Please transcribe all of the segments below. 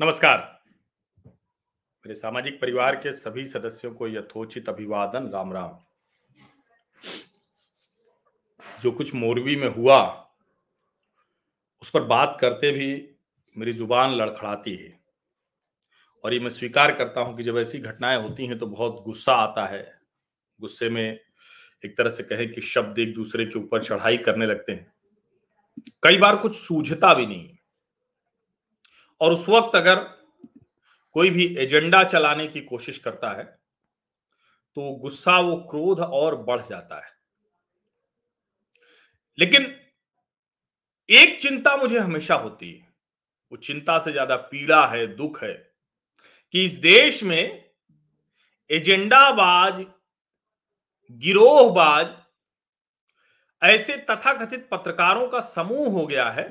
नमस्कार। मेरे सामाजिक परिवार के सभी सदस्यों को यथोचित अभिवादन राम राम जो कुछ मोरबी में हुआ, उस पर बात करते भी मेरी ज़ुबान लड़खड़ाती है। और ये मैं स्वीकार करता हूँ कि जब ऐसी घटनाएँ होती हैं तो बहुत गुस्सा आता है। गुस्से में एक तरह से कहें कि शब्द एक दूसरे के ऊपर चढ़ाई करने लगते हैं। कई बार कुछ सूझता भी नहीं। और उस वक्त अगर कोई भी एजेंडा चलाने की कोशिश करता है तो गुस्सा वो क्रोध और बढ़ जाता है। लेकिन एक चिंता मुझे हमेशा होती है। वो चिंता से ज़्यादा पीड़ा है, दुख है कि इस देश में एजेंडाबाज, गिरोहबाज, ऐसे तथाकथित पत्रकारों का समूह हो गया है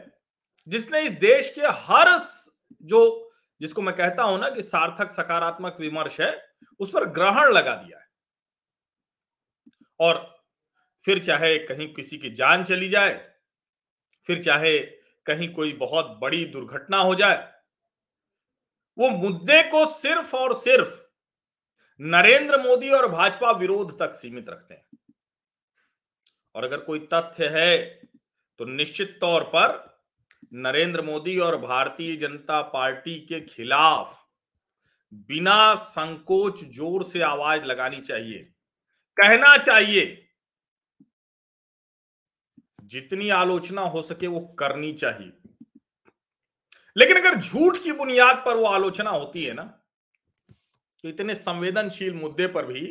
जिसने इस देश के हर जो जिसको मैं कहता हूँ ना कि सार्थक सकारात्मक विमर्श है, उस पर ग्रहण लगा दिया है। और फिर चाहे कहीं किसी की जान चली जाए, फिर चाहे कहीं कोई बहुत बड़ी दुर्घटना हो जाए, वो मुद्दे को सिर्फ़ और सिर्फ़ नरेंद्र मोदी और भाजपा विरोध तक सीमित रखते हैं। और अगर कोई तथ्य है तो निश्चित तौर पर नरेंद्र मोदी और भारतीय जनता पार्टी के खिलाफ बिना संकोच ज़ोर से आवाज़ लगानी चाहिए। कहना चाहिए, जितनी आलोचना हो सके वो करनी चाहिए। लेकिन अगर झूठ की बुनियाद पर वो आलोचना होती है ना तो इतने संवेदनशील मुद्दे पर भी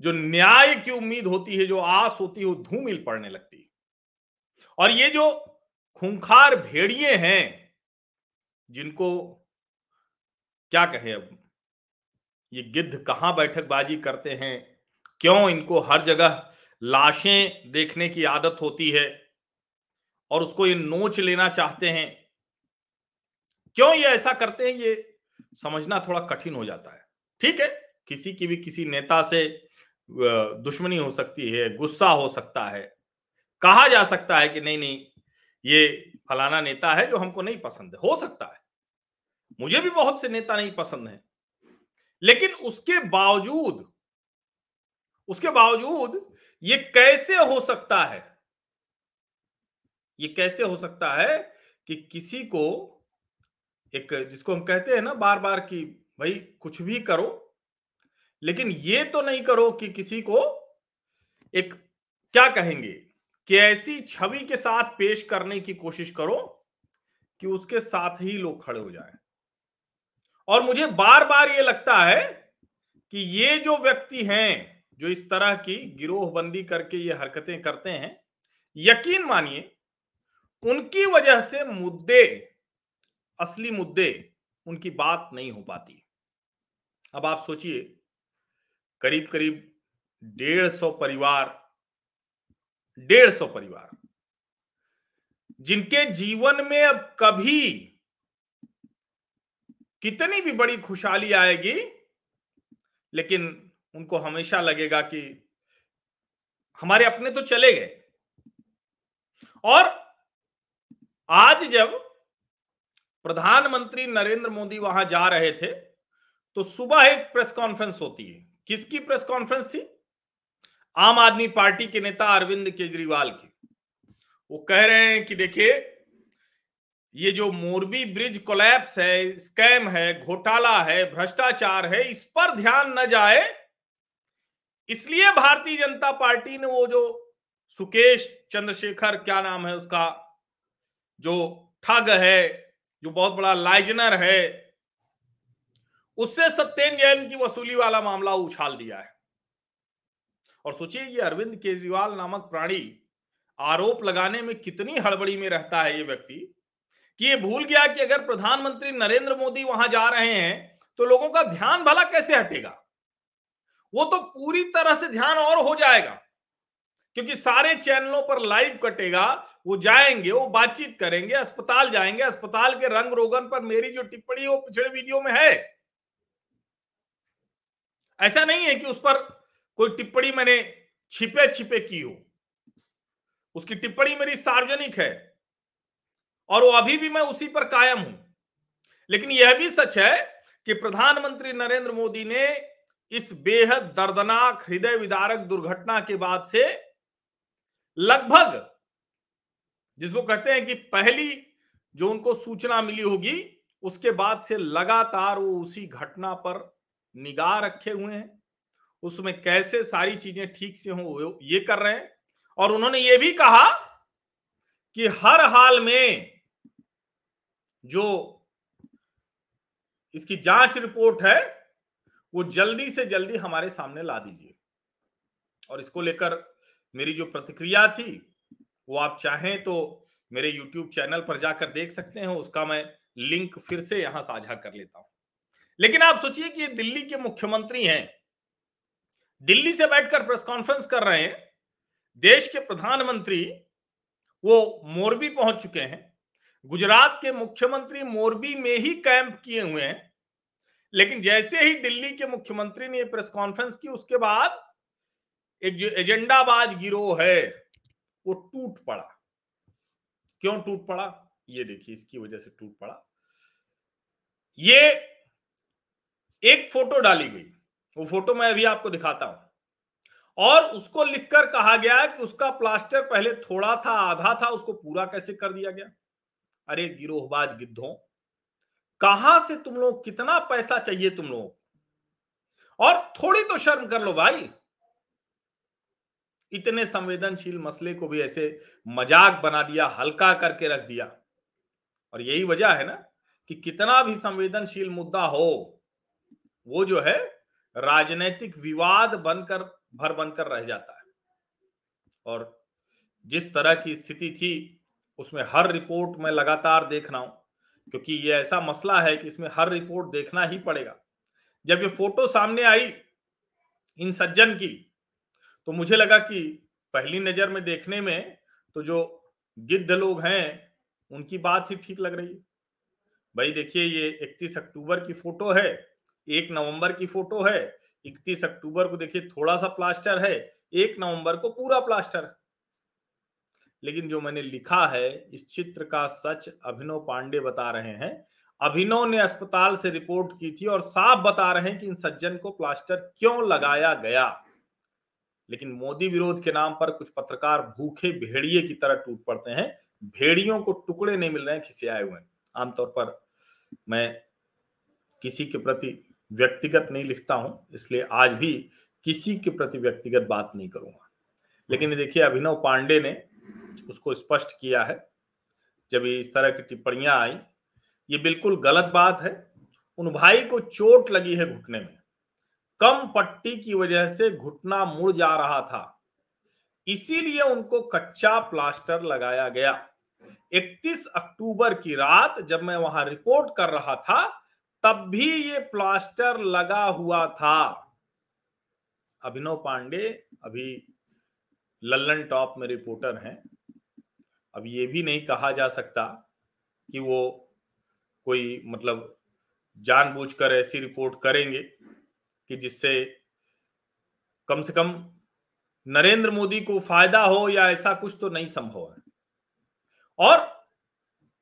जो न्याय की उम्मीद होती है, जो आस होती है, वो धूमिल पड़ने लगती है। और ये जो खूंखार भेड़िए हैं, जिनको क्या कहे अब? ये गिद्ध कहाँ बैठकबाजी करते हैं? क्यों इनको हर जगह लाशें देखने की आदत होती है और उसको ये नोच लेना चाहते हैं? क्यों ये ऐसा करते हैं? ये समझना थोड़ा कठिन हो जाता है। ठीक है, किसी की भी किसी नेता से दुश्मनी हो सकती है, गुस्सा हो सकता है, कहा जा सकता है कि नहीं नहीं ये फलाना नेता है जो हमको नहीं पसंद है। हो सकता है। मुझे भी बहुत से नेता नहीं पसंद है। लेकिन उसके बावजूद उसके बावजूद ये कैसे हो सकता है? ये कैसे हो सकता है कि किसी को एक जिसको हम कहते हैं ना बार बार कि भाई कुछ भी करो, लेकिन ये तो नहीं करो कि किसी को एक क्या कहेंगे? कि ऐसी छवि के साथ पेश करने की कोशिश करो कि उसके साथ ही लोग खड़े हो जाएँ। और मुझे बार बार ये लगता है कि ये जो व्यक्ति हैं, जो इस तरह की गिरोहबंदी करके ये हरकतें करते हैं, यकीन मानिए, उनकी वजह से मुद्दे, असली मुद्दे, उनकी बात नहीं हो पाती। अब आप सोचिए करीब करीब डेढ़ सौ परिवार डेढ़ सौ परिवार। जिनके जीवन में अब कभी कितनी भी बड़ी खुशहाली आएगी, लेकिन उनको हमेशा लगेगा कि हमारे अपने तो चले गए। और आज जब प्रधानमंत्री नरेंद्र मोदी वहाँ जा रहे थे तो सुबह एक प्रेस कॉन्फ्रेंस होती है। किसकी प्रेस कॉन्फ्रेंस थी? आम आदमी पार्टी के नेता अरविंद केजरीवाल की। वो कह रहे हैं कि देखिए, ये जो मोरबी ब्रिज कोलैप्स है स्कैम है, घोटाला है, भ्रष्टाचार है, इस पर ध्यान न जाए। इसलिए भारतीय जनता पार्टी ने वो जो सुकेश चंद्रशेखर, क्या नाम है उसका, जो ठग है, जो बहुत बड़ा लाइजनर है, उससे सत्येन जैन की वसूली वाला मामला उछाल दिया है। और सोचिए ये अरविंद केजरीवाल नामक प्राणी आरोप लगाने में कितनी हड़बड़ी में रहता है ये व्यक्ति कि ये भूल गया कि अगर प्रधानमंत्री नरेंद्र मोदी वहाँ जा रहे हैं तो लोगों का ध्यान भला कैसे हटेगा? वो तो पूरी तरह से ध्यान और हो जाएगा, क्योंकि सारे चैनलों पर लाइव कटेगा, वो जाएँगे, वो बातचीत करेंगे, अस्पताल जाएँगे, अस्पताल के रंग रोगन पर मेरी जो टिप्पणी, वो पिछले वीडियो में है। ऐसा नहीं है कि उस पर कोई टिप्पणी मैंने छिपे छिपे की हो? उसकी टिप्पणी मेरी सार्वजनिक है और वो अभी भी मैं उसी पर कायम हूँ। लेकिन यह भी सच है कि प्रधानमंत्री नरेंद्र मोदी ने इस बेहद दर्दनाक हृदय विदारक दुर्घटना के बाद से लगभग, जिसको कहते हैं कि पहली जो उनको सूचना मिली होगी, उसके बाद से लगातार वो उसी घटना पर निगाह रखे हुए हैं। उसमें कैसे सारी चीज़ें ठीक से हो ये कर रहे हैं। और उन्होंने ये भी कहा कि हर हाल में जो इसकी जाँच रिपोर्ट है, वो जल्दी से जल्दी हमारे सामने ला दीजिए। और इसको लेकर मेरी जो प्रतिक्रिया थी, वो आप चाहें तो मेरे YouTube चैनल पर जाकर देख सकते हैं, उसका मैं लिंक फिर से यहाँ साझा कर लेता हूँ। लेकिन आप सोचिए कि ये दिल्ली के मुख्यमंत्री हैं दिल्ली से बैठकर प्रेस कॉन्फ्रेंस कर रहे हैं, देश के प्रधानमंत्री, वो मोरबी पहुँच चुके हैं। गुजरात के मुख्यमंत्री मोरबी में ही कैंप किए हुए हैं। लेकिन जैसे ही दिल्ली के मुख्यमंत्री ने प्रेस कॉन्फ्रेंस की, उसके बाद एक जो एजेंडाबाज गिरोह है, वो टूट पड़ा। क्यों टूट पड़ा? ये देखिए, इसकी वजह से टूट पड़ा। ये एक फ़ोटो डाली गई। वो फ़ोटो मैं अभी आपको दिखाता हूँ। और उसको लिखकर कहा गया कि उसका प्लास्टर पहले थोड़ा था, आधा था, उसको पूरा कैसे कर दिया गया? अरे गिरोहबाज गिद्धों, कहाँ से तुम लोग कितना पैसा चाहिए तुम लोग और थोड़ी तो शर्म कर लो भाई। इतने संवेदनशील मसले को भी ऐसे मज़ाक बना दिया, हल्का करके रख दिया। और यही वजह है ना कि कितना भी संवेदनशील मुद्दा हो, वो जो है राजनीतिक विवाद बनकर, भर बनकर रह जाता है। और जिस तरह की स्थिति थी, उसमें हर रिपोर्ट में लगातार देख रहा हूँ, क्योंकि ये ऐसा मसला है कि इसमें हर रिपोर्ट देखना ही पड़ेगा। जब ये फ़ोटो सामने आई, इन सज्जन की तो मुझे लगा कि पहली नज़र में देखने में तो जो गिद्ध लोग हैं, उनकी बात ही ठीक लग रही है। भाई देखिए, ये 31 अक्टूबर की फ़ोटो है एक नवंबर की फ़ोटो है 31 अक्टूबर को देखिए थोड़ा सा प्लास्टर है, एक नवंबर को पूरा प्लास्टर। लेकिन जो मैंने लिखा है, इस चित्र का सच अभिनव पांडे बता रहे हैं। अभिनव ने अस्पताल से रिपोर्ट की थी और साफ़ बता रहे हैं कि इन सज्जन को प्लास्टर क्यों लगाया गया। लेकिन मोदी विरोध के नाम पर कुछ पत्रकार भूखे भेड़िए की तरह टूट पड़ते हैं। भेड़ियों को टुकड़े नहीं मिल रहे हैं खिसियाए हुए आमतौर पर मैं किसी के प्रति व्यक्तिगत नहीं लिखता हूँ, इसलिए आज भी किसी के प्रति व्यक्तिगत बात नहीं करूँगा। लेकिन देखिए, अभिनव पांडे ने उसको स्पष्ट किया है, जब इस तरह की टिप्पणियाँ आई, ये बिल्कुल गलत बात है। उन भाई को चोट लगी है घुटने में। कम पट्टी की वजह से घुटना मुड़ जा रहा था। इसीलिए उनको कच्चा प्लास्टर लगाया गया। 31 अक्टूबर की रात जब मैं वहाँ रिपोर्ट कर रहा था तब भी ये प्लास्टर लगा हुआ था। अभिनव पांडे, अभी लल्लन टॉप में रिपोर्टर हैं। अब ये भी नहीं कहा जा सकता कि वो कोई मतलब जानबूझकर ऐसी रिपोर्ट करेंगे कि जिससे कम से कम नरेंद्र मोदी को फ़ायदा हो या ऐसा कुछ तो नहीं संभव है। और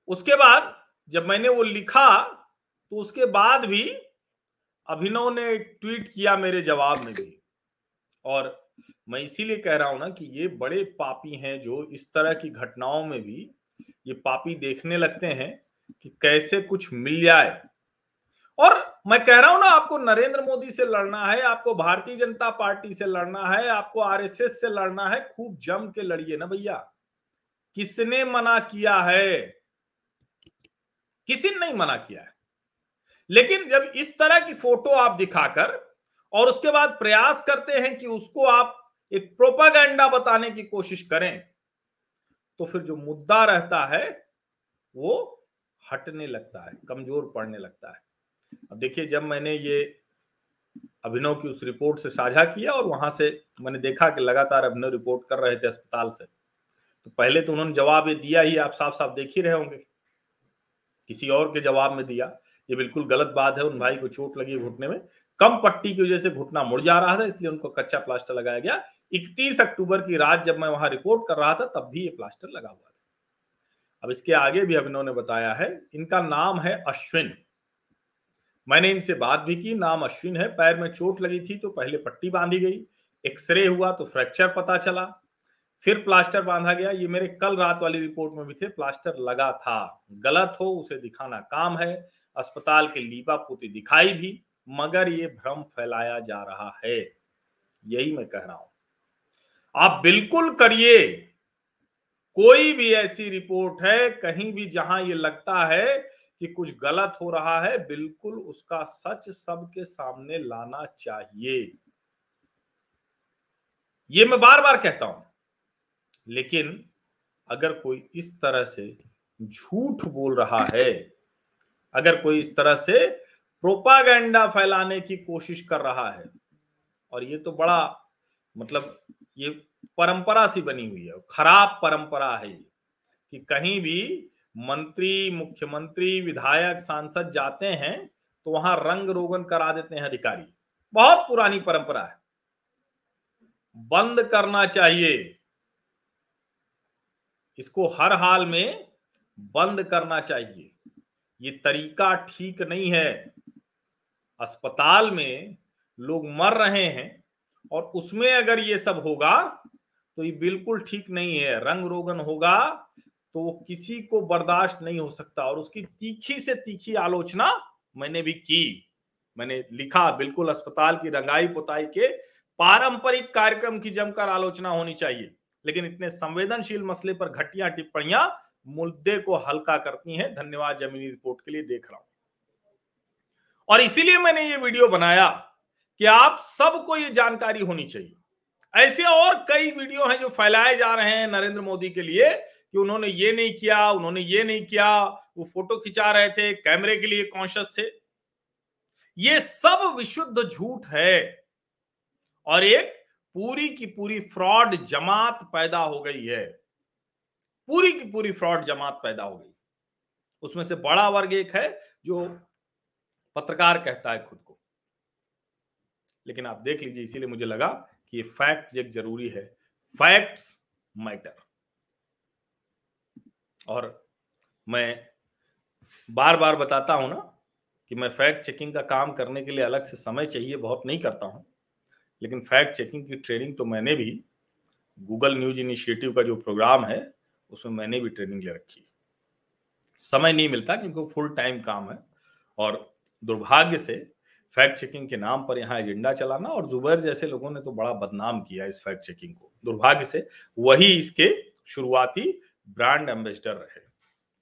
उसके बाद जब मैंने वो लिखा तो उसके बाद भी अभिनव ने ट्वीट किया मेरे जवाब में भी। और मैं इसीलिए कह रहा हूँ ना कि ये बड़े पापी हैं जो इस तरह की घटनाओं में भी ये पापी देखने लगते हैं कि कैसे कुछ मिल जाए। और मैं कह रहा हूँ ना, आपको नरेंद्र मोदी से लड़ना है, आपको भारतीय जनता पार्टी से लड़ना है, आपको आरएसएस से लड़ना है, खूब जम के लड़िए ना भैया। किसने मना किया है? किसी ने नहीं मना किया है। लेकिन जब इस तरह की फ़ोटो आप दिखाकर और उसके बाद प्रयास करते हैं कि उसको आप एक प्रोपागेंडा बताने की कोशिश करें तो फिर जो मुद्दा रहता है, वो हटने लगता है, कमज़ोर पड़ने लगता है। अब देखिए, जब मैंने ये अभिनव की उस रिपोर्ट से साझा किया और वहाँ से मैंने देखा कि लगातार अभिनव रिपोर्ट कर रहे थे अस्पताल से तो पहले तो उन्होंने जवाब ये दिया ही, आप साफ़ साफ़ देख ही रहे होंगे। किसी और के जवाब में दिया। ये बिल्कुल गलत बात है, उन भाई को चोट लगी घुटने में। कम पट्टी की वजह से घुटना मुड़ जा रहा था, इसलिए उनको कच्चा प्लास्टर लगाया गया। 31 अक्टूबर की रात जब मैं वहाँ रिपोर्ट कर रहा था, तब भी ये प्लास्टर लगा हुआ था। अब इसके आगे भी अभिनव ने बताया है, इनका नाम है अश्विन। मैंने इनसे बात भी की, नाम अश्विन है, पैर में चोट लगी थी तो पहले पट्टी बांधी गई, एक्सरे हुआ तो फ्रैक्चर पता चला, फिर प्लास्टर बांधा गया। ये मेरे कल रात वाली रिपोर्ट में भी थे, प्लास्टर लगा था। गलत हो, उसे दिखाना काम है। अस्पताल के लीबा पोती दिखाई भी, मगर ये भ्रम फैलाया जा रहा है। यही मैं कह रहा हूँ। आप बिल्कुल करिए। कोई भी ऐसी रिपोर्ट है, कहीं भी जहाँ ये लगता है कि कुछ गलत हो रहा है, बिल्कुल उसका सच सबके सामने लाना चाहिए। ये मैं बार बार कहता हूँ। लेकिन अगर कोई इस तरह से झूठ बोल रहा है अगर कोई इस तरह से प्रोपागेंडा फैलाने की कोशिश कर रहा है, और ये तो बड़ा मतलब ये परंपरा सी बनी हुई है, खराब परंपरा है कि कहीं भी मंत्री, मुख्यमंत्री, विधायक, सांसद जाते हैं तो वहाँ रंग रोगन करा देते हैं अधिकारी। बहुत पुरानी परंपरा है। बंद करना चाहिए। इसको हर हाल में बंद करना चाहिए। ये तरीका ठीक नहीं है। अस्पताल में लोग मर रहे हैं और उसमें अगर ये सब होगा तो ये बिल्कुल ठीक नहीं है। रंग रोगन होगा तो वो किसी को बर्दाश्त नहीं हो सकता और उसकी तीखी से तीखी आलोचना मैंने भी की। मैंने लिखा बिल्कुल अस्पताल की रंगाई पुताई के पारंपरिक कार्यक्रम की जमकर आलोचना होनी चाहिए। लेकिन इतने संवेदनशील मसले पर घटिया टिप्पणियाँ मुद्दे को हल्का करती हैं। धन्यवाद जमीनी रिपोर्ट के लिए, देख रहा हूँ। और इसीलिए मैंने ये वीडियो बनाया कि आप सबको ये जानकारी होनी चाहिए। ऐसे और कई वीडियो हैं जो फैलाए जा रहे हैं नरेंद्र मोदी के लिए कि उन्होंने ये नहीं किया, उन्होंने ये नहीं किया, वो फ़ोटो खिंचा रहे थे, कैमरे के लिए कॉन्शियस थे। ये सब विशुद्ध झूठ है। और एक पूरी की पूरी फ्रॉड जमात पैदा हो गई है। पूरी की पूरी फ्रॉड जमात पैदा हो गई। उसमें से बड़ा वर्ग एक है जो पत्रकार कहता है खुद को। लेकिन आप देख लीजिए, इसीलिए मुझे लगा कि ये फैक्ट चेक ज़रूरी है। Facts matter. और मैं बार बार बताता हूँ ना कि मैं फैक्ट चेकिंग का काम करने के लिए अलग से समय चाहिए, बहुत नहीं करता हूँ। लेकिन फैक्ट चेकिंग की ट्रेनिंग तो मैंने भी, गूगल न्यूज़ इनिशिएटिव का जो प्रोग्राम है उसमें मैंने भी ट्रेनिंग ले रखी समय नहीं मिलता क्योंकि फुल टाइम काम है और दुर्भाग्य से फैक्ट चेकिंग के नाम पर यहाँ एजेंडा चलाना और जुबैर जैसे लोगों ने तो बड़ा बदनाम किया इस फैक्ट चेकिंग को। दुर्भाग्य से वही इसके शुरुआती ब्रांड एम्बेसडर रहे।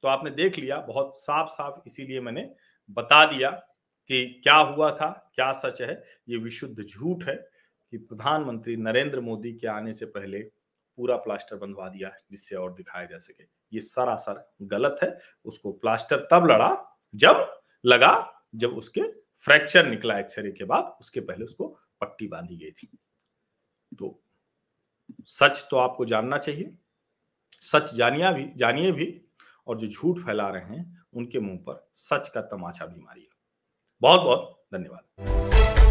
तो आपने देख लिया, बहुत साफ़ साफ़ इसीलिए मैंने बता दिया कि क्या हुआ था, क्या सच है, ये विशुद्ध झूठ है कि प्रधानमंत्री नरेंद्र मोदी के आने से पहले पूरा प्लास्टर बंधवा दिया जिससे और दिखाया जा सके। ये सरासर गलत है। उसको प्लास्टर तब लड़ा जब लगा जब उसके फ्रैक्चर निकला एक्सरे के बाद, उसके पहले उसको पट्टी बांधी गई थी। तो सच तो आपको जानना चाहिए, सच जानिया भी, जानिए भी, और जो झूठ फैला रहे हैं, उनके मुँह पर सच का तमाचा भी मारिए। बहुत बहुत धन्यवाद।